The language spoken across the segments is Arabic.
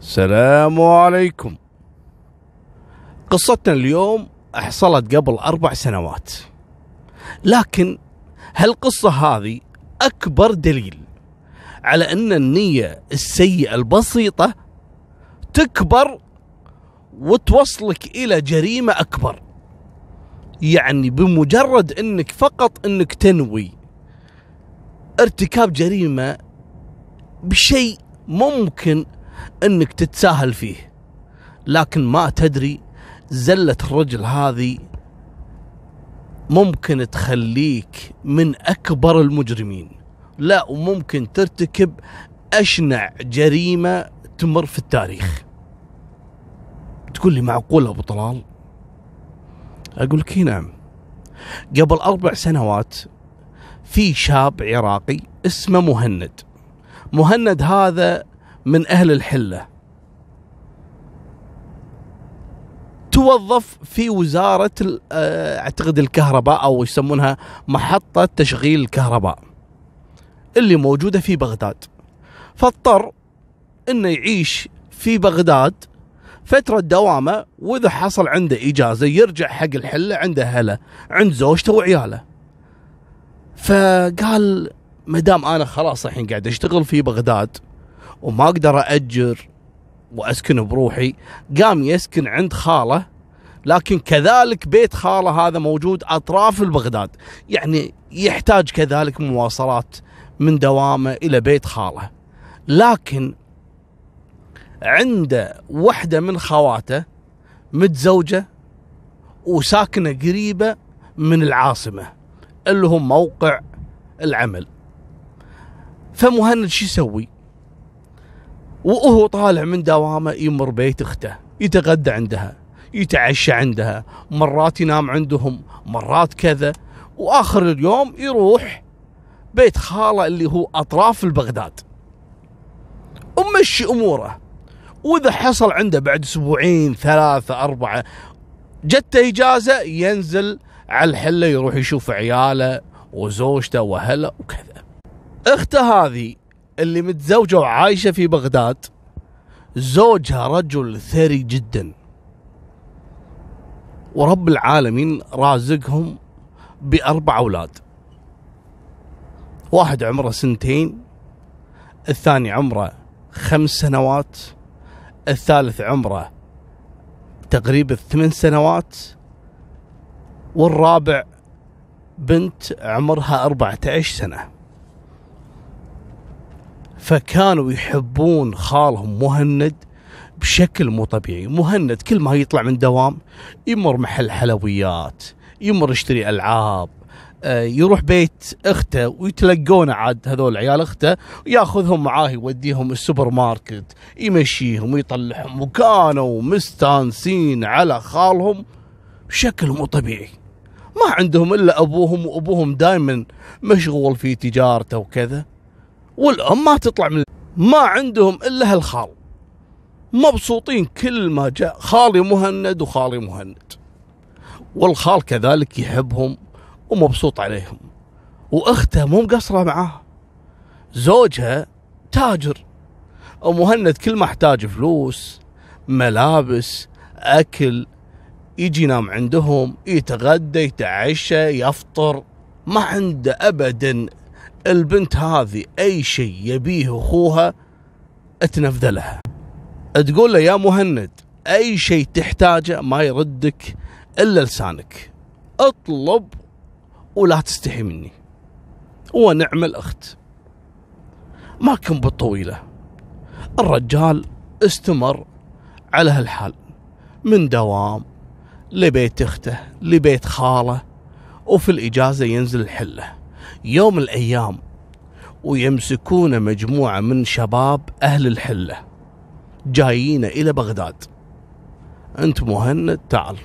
السلام عليكم. قصتنا اليوم حصلت قبل أربع سنوات. لكن هالقصة هذه أكبر دليل على أن النية السيئة البسيطة تكبر وتوصلك إلى جريمة أكبر. يعني بمجرد أنك فقط أنك تنوي ارتكاب جريمة بشيء ممكن انك تتساهل فيه. لكن ما تدري زلة الرجل هذه ممكن تخليك من أكبر المجرمين. لا وممكن ترتكب أشنع جريمة تمر في التاريخ. تقول لي معقول أبو طلال؟ أقول لك نعم. قبل أربع سنوات في شاب عراقي اسمه مهند. مهند هذا من أهل الحلة. توظف في وزارة آه، أعتقد الكهرباء أو يسمونها محطة تشغيل الكهرباء اللي موجودة في بغداد. فاضطر إنه يعيش في بغداد فترة دوامة وإذا حصل عنده إجازة يرجع حق الحلة عنده هلا عند زوجته وعياله. فقال ما دام أنا خلاص الحين قاعد أشتغل في بغداد وما أقدر اجر وأسكن بروحي. قام يسكن عند خالة لكن كذلك بيت خالة هذا موجود أطراف البغداد. يعني يحتاج كذلك مواصلات من دوامه إلى بيت خالة. لكن عنده واحدة من خواته متزوجة وساكنة قريبة من العاصمة اللي هو موقع العمل. فمهند شو يسوي؟ وهو طالع من دوامه يمر بيت اخته يتغدى عندها يتعشى عندها مرات ينام عندهم مرات كذا وآخر اليوم يروح بيت خاله اللي هو أطراف البغداد. ومشي أموره. وإذا حصل عنده بعد أسبوعين ثلاثة أربعة جته إجازة ينزل على الحلة يروح يشوف عياله وزوجته وأهله وكذا. أخته هذه اللي متزوجة وعايشة في بغداد زوجها رجل ثري جدا. ورب العالمين رازقهم بأربع أولاد. واحد عمره سنتين الثاني عمره خمس سنوات الثالث عمره تقريبا ثمان سنوات والرابع بنت عمرها أربعة عشر سنة. فكانوا يحبون خالهم مهند بشكل مو طبيعي. مهند كل ما يطلع من دوام يمر محل حلويات يمر يشتري ألعاب آه، يروح بيت أخته ويتلقونه عاد هذول عيال أخته وياخذهم معاه يوديهم السوبر ماركت يمشيهم ويطلعهم وكانوا مستانسين على خالهم بشكل مو طبيعي. ما عندهم إلا أبوهم وأبوهم دائما مشغول في تجارته وكذا. والأم ما تطلع من ما عندهم إلا هالخال. مبسوطين كل ما جاء. خالي مهند وخالي مهند. والخال كذلك يحبهم ومبسوط عليهم. وأخته مو مقصرة معاه. زوجها تاجر. ومهند كل ما احتاج فلوس ملابس أكل يجي ينام عندهم يتغدى يتعشى يفطر. ما عنده ابدا. البنت هذه أي شيء يبيه أخوها تنفذ لها تقول له يا مهند أي شيء تحتاجه ما يردك إلا لسانك. اطلب ولا تستحي مني. ونعم الأخت. ما كان بالطويلة. الرجال استمر على هالحال. من دوام لبيت أخته لبيت خاله وفي الإجازة ينزل الحلة. يوم من الأيام ويمسكون مجموعة من شباب أهل الحلة جايين إلى بغداد. أنت مهند تعال.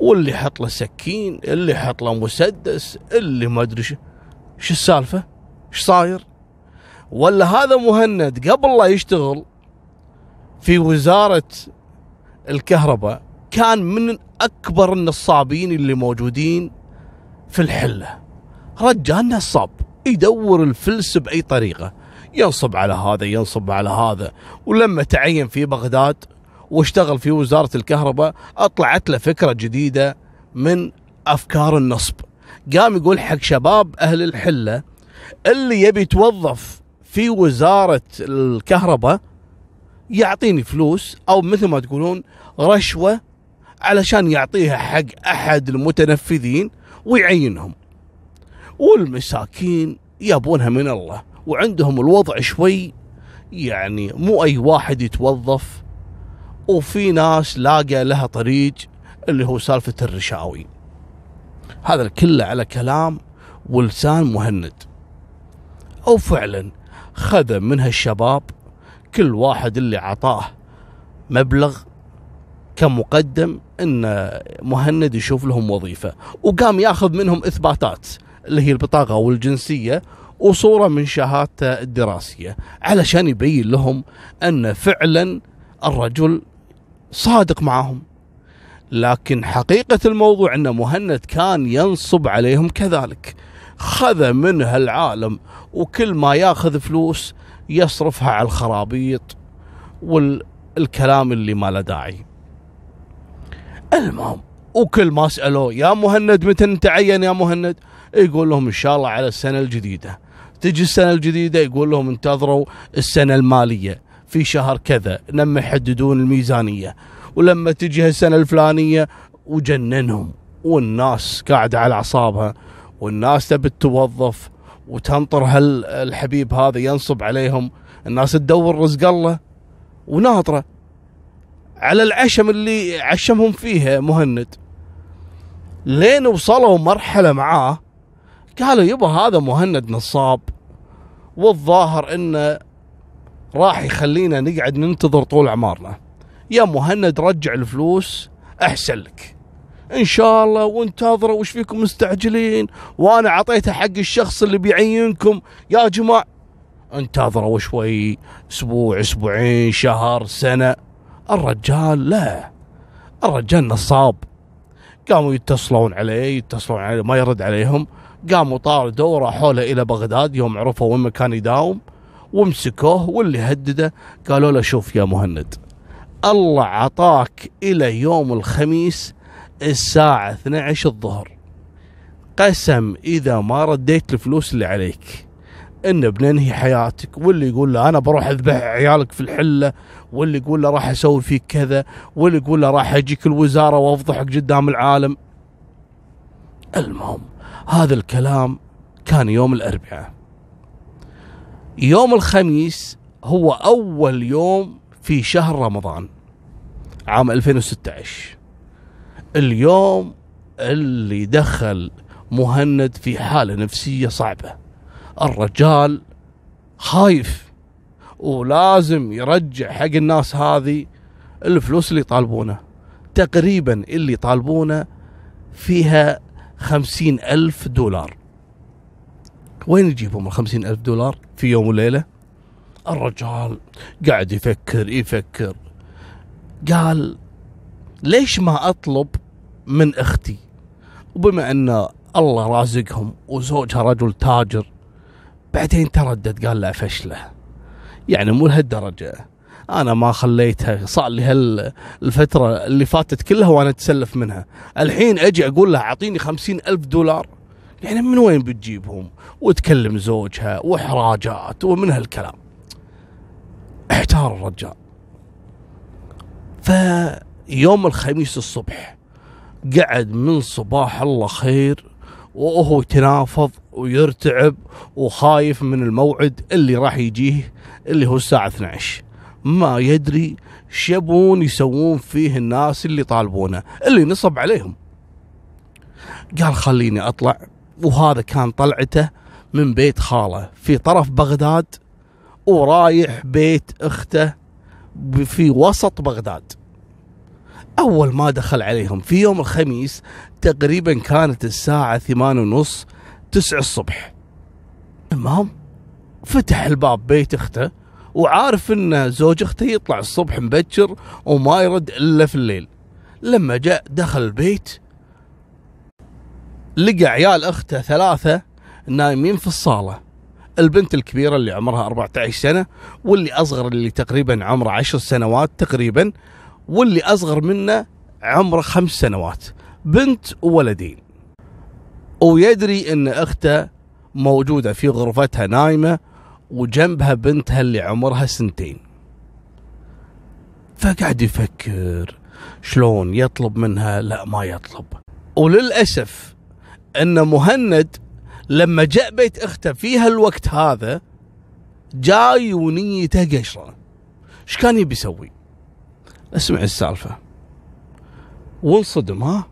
واللي حط له سكين اللي حط له مسدس اللي ما أدري شو. شو السالفة؟ إيش صاير؟ ولا هذا مهند قبل لا يشتغل في وزارة الكهرباء كان من أكبر النصابين اللي موجودين في الحلة. رجال نصاب. يدور الفلس بأي طريقة. ينصب على هذا ينصب على هذا. ولما تعين في بغداد واشتغل في وزارة الكهرباء أطلعت له فكرة جديدة من أفكار النصب. قام يقول حق شباب أهل الحلة اللي يبي يتوظف في وزارة الكهرباء يعطيني فلوس أو مثل ما تقولون رشوة علشان يعطيها حق أحد المتنفذين ويعينهم. والمساكين يبونها من الله وعندهم الوضع شوي يعني مو أي واحد يتوظف وفي ناس لاقى لها طريق اللي هو سالفة الرشاوي. هذا كله على كلام ولسان مهند. أو فعلا خذ من هالشباب كل واحد اللي عطاه مبلغ كمقدم إن مهند يشوف لهم وظيفة وقام ياخذ منهم إثباتات. اللي هي البطاقة والجنسية وصورة من شهادته الدراسية علشان يبين لهم أن فعلا الرجل صادق معهم. لكن حقيقة الموضوع أن مهند كان ينصب عليهم كذلك. خذ منها العالم وكل ما ياخذ فلوس يصرفها على الخرابيط والكلام اللي ما له داعي. المهم وكل ما سألوه يا مهند متى نتعين يا مهند؟ يقول لهم إن شاء الله على السنة الجديدة. تجي السنة الجديدة يقول لهم انتظروا السنة المالية. في شهر كذا لما يحددون الميزانية. ولما تجي السنة الفلانية وجننهم. والناس قاعدة على أعصابها. والناس تبي توظف وتنطر هل الحبيب هذا ينصب عليهم. الناس تدور رزق الله. وناطرة. على العشم اللي عشمهم فيها مهند. لين وصلوا مرحلة معاه قالوا يبا هذا مهند نصاب والظاهر إنه راح يخلينا نقعد ننتظر طول عمارنا. يا مهند رجع الفلوس أحسن لك. إن شاء الله وانتظروا وش فيكم مستعجلين وأنا أعطيته حق الشخص اللي بيعينكم. يا جماعة انتظروا شوي أسبوع أسبوعين شهر سنة. الرجال لا الرجال نصاب. قاموا يتصلون عليه يتصلون عليه ما يرد عليهم. قاموا طاردوا وراحوا له إلى بغداد يوم عرفوا وين مكان يداوم ومسكوه واللي هدده قالوا له شوف يا مهند الله عطاك إلى يوم الخميس الساعة 12 الظهر. قسم إذا ما رديت الفلوس اللي عليك إن بننهي حياتك واللي يقول له أنا بروح أذبح عيالك في الحلة واللي يقول له راح أسوي فيك كذا واللي يقول له راح أجيك الوزارة وأفضحك قدام العالم. المهم هذا الكلام كان يوم الأربعاء. يوم الخميس هو أول يوم في شهر رمضان عام 2016 اليوم اللي دخل مهند في حالة نفسية صعبة. الرجال خايف ولازم يرجع حق الناس هذه الفلوس اللي يطالبونه. تقريبا اللي يطالبونه فيها خمسين ألف دولار. وين يجيبهم الخمسين ألف دولار؟ في يوم وليلة؟ الرجال قاعد يفكر يفكر. قال ليش ما أطلب من أختي؟ وبما أن الله رازقهم وزوجها رجل تاجر بعدين تردد قال لا فشله. يعني مو لهالدرجة. أنا ما خليتها صار لي هالفترة اللي فاتت كلها وأنا أتسلف منها. الحين أجي أقول لها أعطيني خمسين ألف دولار. يعني من وين بتجيبهم؟ وتكلم زوجها وإحراجات ومن هالكلام. احتار الرجال. فيوم الخميس الصبح قعد من صباح الله خير وهو يتنافض ويرتعب وخايف من الموعد اللي راح يجيه اللي هو الساعة 12 ما يدري شبون يسوون فيه الناس اللي طالبونه اللي نصب عليهم. قال خليني أطلع وهذا كان طلعته من بيت خالة في طرف بغداد ورايح بيت أخته في وسط بغداد. أول ما دخل عليهم في يوم الخميس تقريبا كانت الساعة ثمان ونص تسع الصبح. المهم فتح الباب بيت أخته وعارف إن زوج اخته يطلع الصبح مبكر وما يرد إلا في الليل. لما جاء دخل البيت لقى عيال أخته ثلاثة نايمين في الصالة. البنت الكبيرة اللي عمرها 14 سنة واللي أصغر اللي تقريبا عمره 10 سنوات تقريبا واللي أصغر منه عمره خمس سنوات. بنت وولدين. ويدري أن أخته موجودة في غرفتها نايمة وجنبها بنتها اللي عمرها سنتين. فقاعد يفكر شلون يطلب منها؟ لا ما يطلب. وللأسف أن مهند لما جاء بيت أخته في هالوقت هذا جاي ونيته قشرة. إيش كان يبي يسوي؟ اسمع السالفة. وانصدم ها؟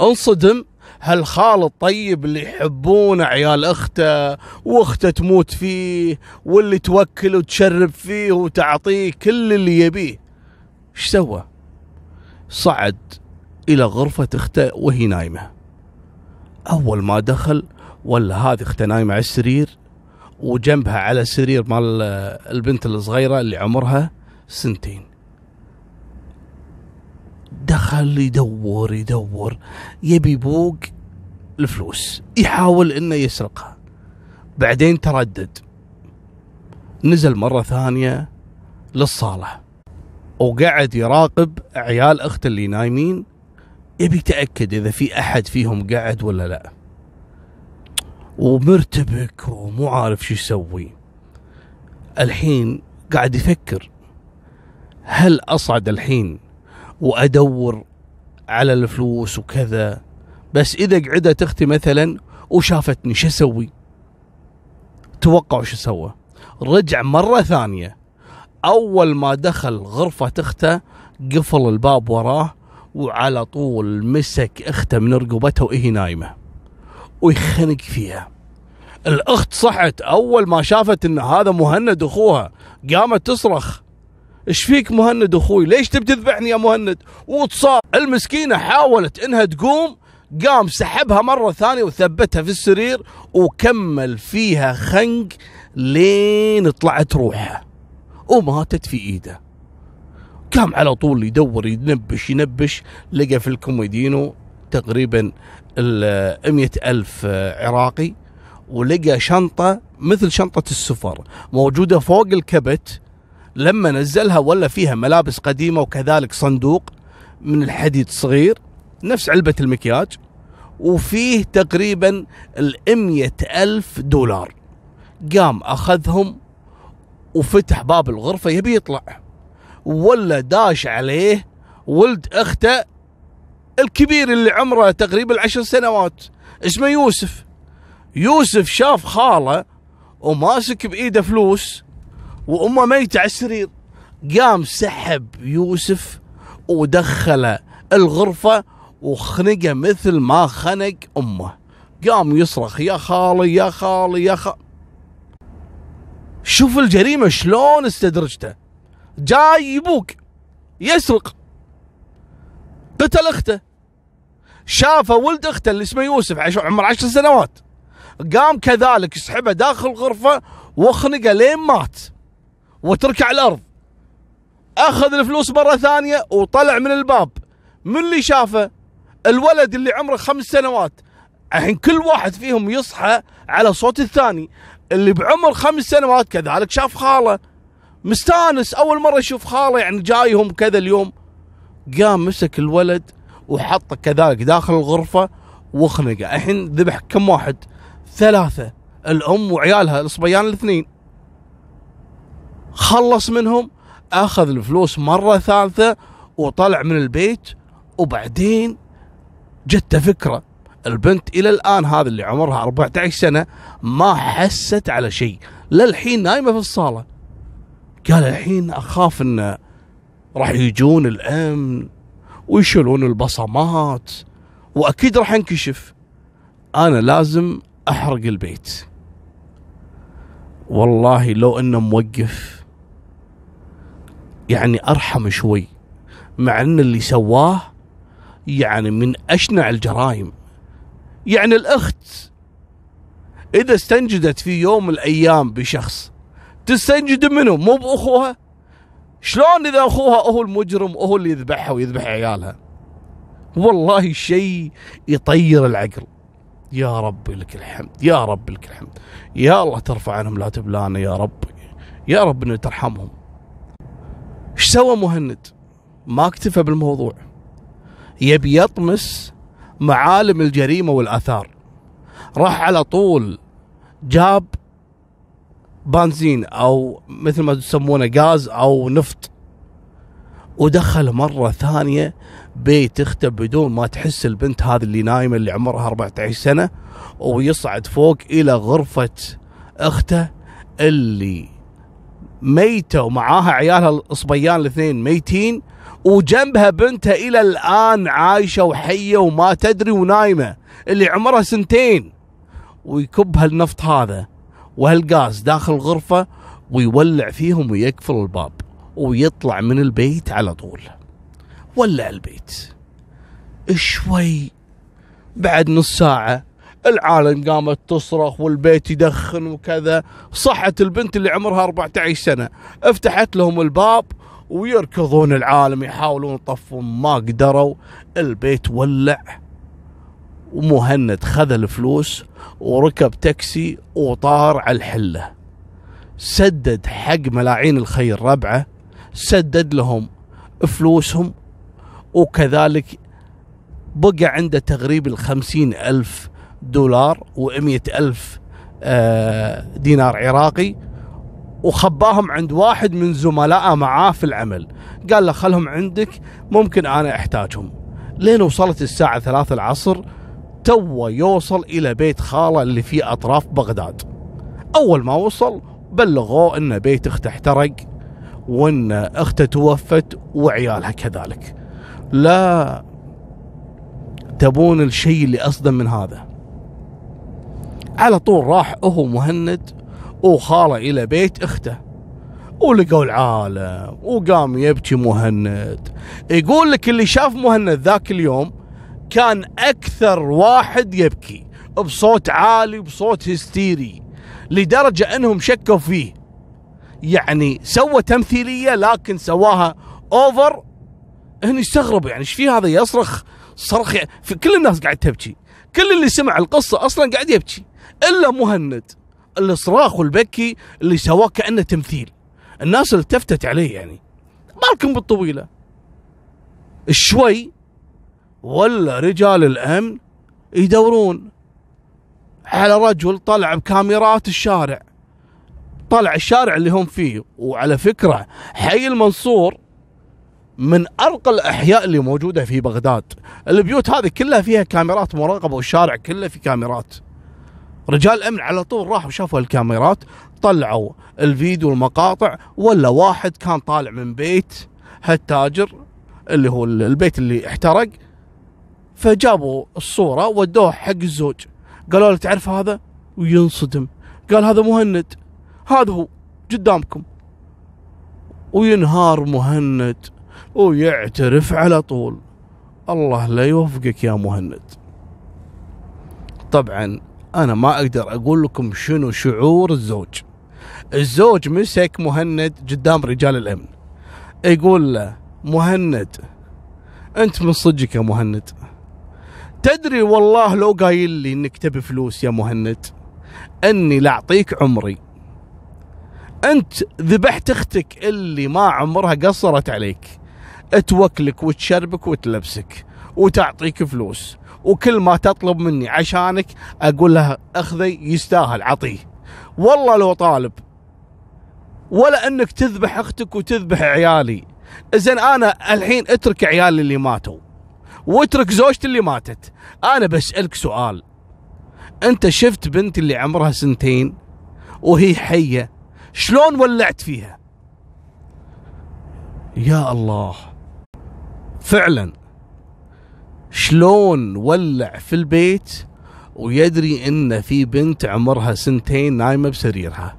انصدم هالخال الطيب اللي يحبونه عيال أخته وأخته تموت فيه واللي توكل وتشرب فيه وتعطيه كل اللي يبيه إيش سوى؟ صعد إلى غرفة أخته وهي نايمة. أول ما دخل ولا هذه أخته نايمة على السرير وجنبها على السرير مال البنت الصغيرة اللي عمرها سنتين. دخل يدور يدور يبي بوق الفلوس يحاول إنه يسرقها. بعدين تردد. نزل مرة ثانية للصالة. وقعد يراقب عيال اخته اللي نايمين. يبي يتأكد إذا في أحد فيهم قاعد ولا لا. ومرتبك ومو عارف شو يسوي. الحين قاعد يفكر. هل أصعد الحين وأدور على الفلوس وكذا. بس إذا قعدت أختي مثلا وشافتني شو أسوي؟ توقعوا شو سوى؟ رجع مرة ثانية. أول ما دخل غرفة أخته قفل الباب وراه وعلى طول مسك أخته من رقبتها وهي نايمة. ويخنق فيها. الأخت صحت. أول ما شافت إن هذا مهند أخوها قامت تصرخ. إيش فيك مهند أخوي؟ ليش تبي تذبحني يا مهند؟ وتصار المسكينة حاولت إنها تقوم قام سحبها مرة ثانية وثبتها في السرير وكمل فيها خنق لين طلعت روحها. وماتت في إيده. قام على طول يدور ينبش ينبش لقى في الكوميدينو تقريبا ال ألف عراقي ولقى شنطة مثل شنطة السفر موجودة فوق الكبت لما نزلها ولا فيها ملابس قديمة وكذلك صندوق من الحديد صغير نفس علبة المكياج وفيه تقريبا الأمية ألف دولار. قام أخذهم وفتح باب الغرفة يبي يطلع. ولا داش عليه ولد أخته الكبير اللي عمره تقريبا عشر سنوات اسمه يوسف. يوسف شاف خالة وماسك بإيده فلوس وأمه ميتة على السرير قام سحب يوسف ودخله الغرفة وخنقه مثل ما خنق أمه. قام يصرخ يا خالي يا خالي يا خالي شوف الجريمة شلون استدرجته. جاي يبوق يسرق. قتل أخته. شافه ولد أخته اللي اسمه يوسف عمره عشر سنوات. قام كذلك يسحبه داخل الغرفة واخنقه لين مات. وتركه على الأرض. أخذ الفلوس مرة ثانية وطلع من الباب. من اللي شافه؟ الولد اللي عمره خمس سنوات. الحين كل واحد فيهم يصحى على صوت الثاني. اللي بعمر خمس سنوات كذلك شاف خاله. مستانس أول مرة يشوف خاله يعني جايهم كذا اليوم. قام مسك الولد وحطه كذلك داخل الغرفة وخنقه. الحين ذبح كم واحد؟ ثلاثة. الأم وعيالها الصبيان الاثنين. خلص منهم أخذ الفلوس مرة ثالثة وطلع من البيت وبعدين جت فكرة. البنت إلى الآن هذا اللي عمرها 14 سنة ما حست على شيء. للحين نايمة في الصالة. قال الحين أخاف أن راح يجون الأمن ويشيلون البصمات وأكيد راح انكشف أنا لازم أحرق البيت. والله لو إنه موقف يعني أرحم شوي مع إن اللي سواه يعني من أشنع الجرائم. يعني الأخت إذا استنجدت في يوم من الأيام بشخص تستنجد منه مو بأخوها؟ شلون إذا أخوها هو المجرم وهو اللي يذبحها ويذبح عيالها؟ والله شيء يطير العقل. يا ربي لك الحمد يا رب لك الحمد. يا الله ترفع عنهم لا تبلانا يا رب. يا رب إنه ترحمهم. إيش سوى مهند؟ ما اكتفى بالموضوع. يبي يطمس معالم الجريمة والآثار. راح على طول جاب بنزين أو مثل ما تسمونه غاز أو نفط ودخل مرة ثانية بيت اخته بدون ما تحس البنت هذه اللي نايمة اللي عمرها 14 سنة ويصعد فوق إلى غرفة اخته اللي ميتة ومعاها عيالها الصبيان الاثنين ميتين وجنبها بنتها إلى الآن عايشة وحية وما تدري ونايمة اللي عمرها سنتين ويكب هالنفط هذا وهالغاز داخل الغرفة ويولع فيهم ويقفل الباب ويطلع من البيت على طول. ولع البيت. شوي بعد نص ساعة العالم قامت تصرخ والبيت يدخن وكذا. صحت البنت اللي عمرها 14 سنة. افتحت لهم الباب ويركضون العالم يحاولون يطفون. ما قدروا. البيت ولع. ومهند خذ الفلوس وركب تاكسي وطار على الحلة. سدد حق ملاعين الخير ربعة. سدد لهم فلوسهم. وكذلك بقى عنده تقريبا الخمسين ألف دولار ومية ألف آه، دينار عراقي وخباهم عند واحد من زملائه معاه في العمل. قال له خلهم عندك ممكن أنا أحتاجهم. لين وصلت الساعة ثلاثة العصر تو يوصل إلى بيت خالة اللي في أطراف بغداد. أول ما وصل بلغوه أن بيت اخته احترق وأن أخته توفت وعيالها كذلك. لا تبون الشيء اللي أصدم من هذا. على طول راح هو مهند وخاله إلى بيت أخته. ولقوا العالم وقام يبكي مهند. يقول لك اللي شاف مهند ذاك اليوم كان أكثر واحد يبكي بصوت عالي بصوت هستيري لدرجة أنهم شكوا فيه. يعني سوى تمثيلية لكن سواها أوفر هني استغربوا يعني إيش في هذا يصرخ صرخ في كل الناس قاعد تبكي. كل اللي سمع القصة أصلا قاعد يبكي. إلا مهند الصراخ والبكي اللي سواه كأنه تمثيل. الناس التفتت عليه يعني مالكم بالطويلة. شوي ولا رجال الأمن يدورون على رجل طلع بكاميرات الشارع. طلع الشارع اللي هم فيه وعلى فكرة حي المنصور من أرقى الأحياء اللي موجودة في بغداد. البيوت هذه كلها فيها كاميرات مراقبة والشارع كله في كاميرات. رجال امن على طول راحوا شافوا الكاميرات طلعوا الفيديو المقاطع ولا واحد كان طالع من بيت هالتاجر اللي هو البيت اللي احترق. فجابوا الصورة ودوها حق الزوج. قالوا له تعرف هذا؟ وينصدم. قال هذا مهند. هذا هو قدامكم. وينهار مهند. ويعترف على طول. الله لا يوفقك يا مهند. طبعا أنا ما أقدر أقول لكم شنو شعور الزوج. الزوج مسك مهند قدام رجال الأمن. يقول له مهند أنت من صدقك يا مهند؟ تدري والله لو قايل لي إنك تبي فلوس يا مهند إني لاعطيك عمري. أنت ذبحت أختك اللي ما عمرها قصرت عليك. توكلك وتشربك وتلبسك وتعطيك فلوس. وكل ما تطلب مني عشانك أقول لها أخذي يستاهل عطيه. والله لو طالب ولا إنك تذبح أختك وتذبح عيالي. زين أنا الحين اترك عيالي اللي ماتوا واترك زوجتي اللي ماتت. أنا بسألك سؤال. أنت شفت بنتي اللي عمرها سنتين وهي حية شلون ولعت فيها؟ يا الله. فعلا شلون ولع في البيت ويدري إن في بنت عمرها سنتين نايمة بسريرها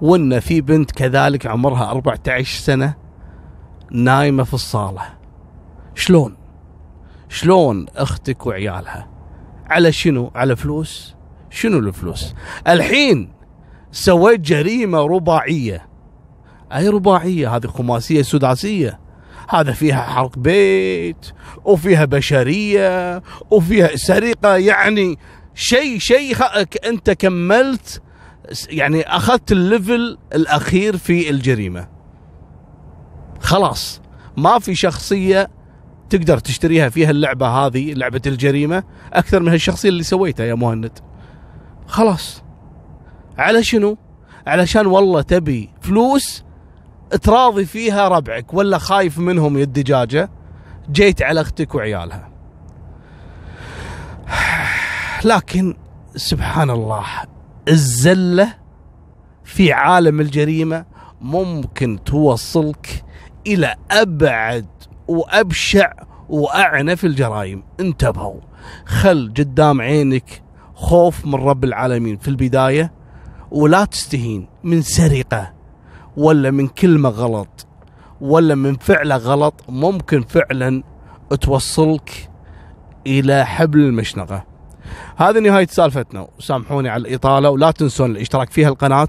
وإن في بنت كذلك عمرها 14 سنة نايمة في الصالة. شلون؟ شلون أختك وعيالها؟ على شنو؟ على فلوس؟ شنو الفلوس؟ الحين سويت جريمة رباعية. أي رباعية؟ هذه خماسية سداسية. هذا فيها حرق بيت وفيها بشرية وفيها سرقة يعني شيء شيء أنت كملت يعني أخذت الليفل الأخير في الجريمة. خلاص ما في شخصية تقدر تشتريها فيها اللعبة هذه لعبة الجريمة أكثر من هالشخصية اللي سويتها يا مهند. خلاص. على شنو؟ علشان والله تبي فلوس تراضي فيها ربعك ولا خايف منهم يا الدجاجة؟ جيت على أختك وعيالها. لكن سبحان الله الزلة في عالم الجريمة ممكن توصلك إلى أبعد وأبشع وأعنف الجرائم. انتبهوا خل قدام عينك خوف من رب العالمين في البداية ولا تستهين من سرقة. ولا من كلمة غلط ولا من فعله غلط ممكن فعلا توصلك إلى حبل المشنقة. هذه نهاية سالفتنا. وسامحوني على الإطالة ولا تنسون الاشتراك في هالقناة.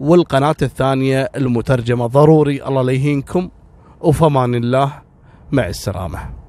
والقناة الثانية المترجمة ضروري الله لا يهينكم. وفمان الله. مع السلامة.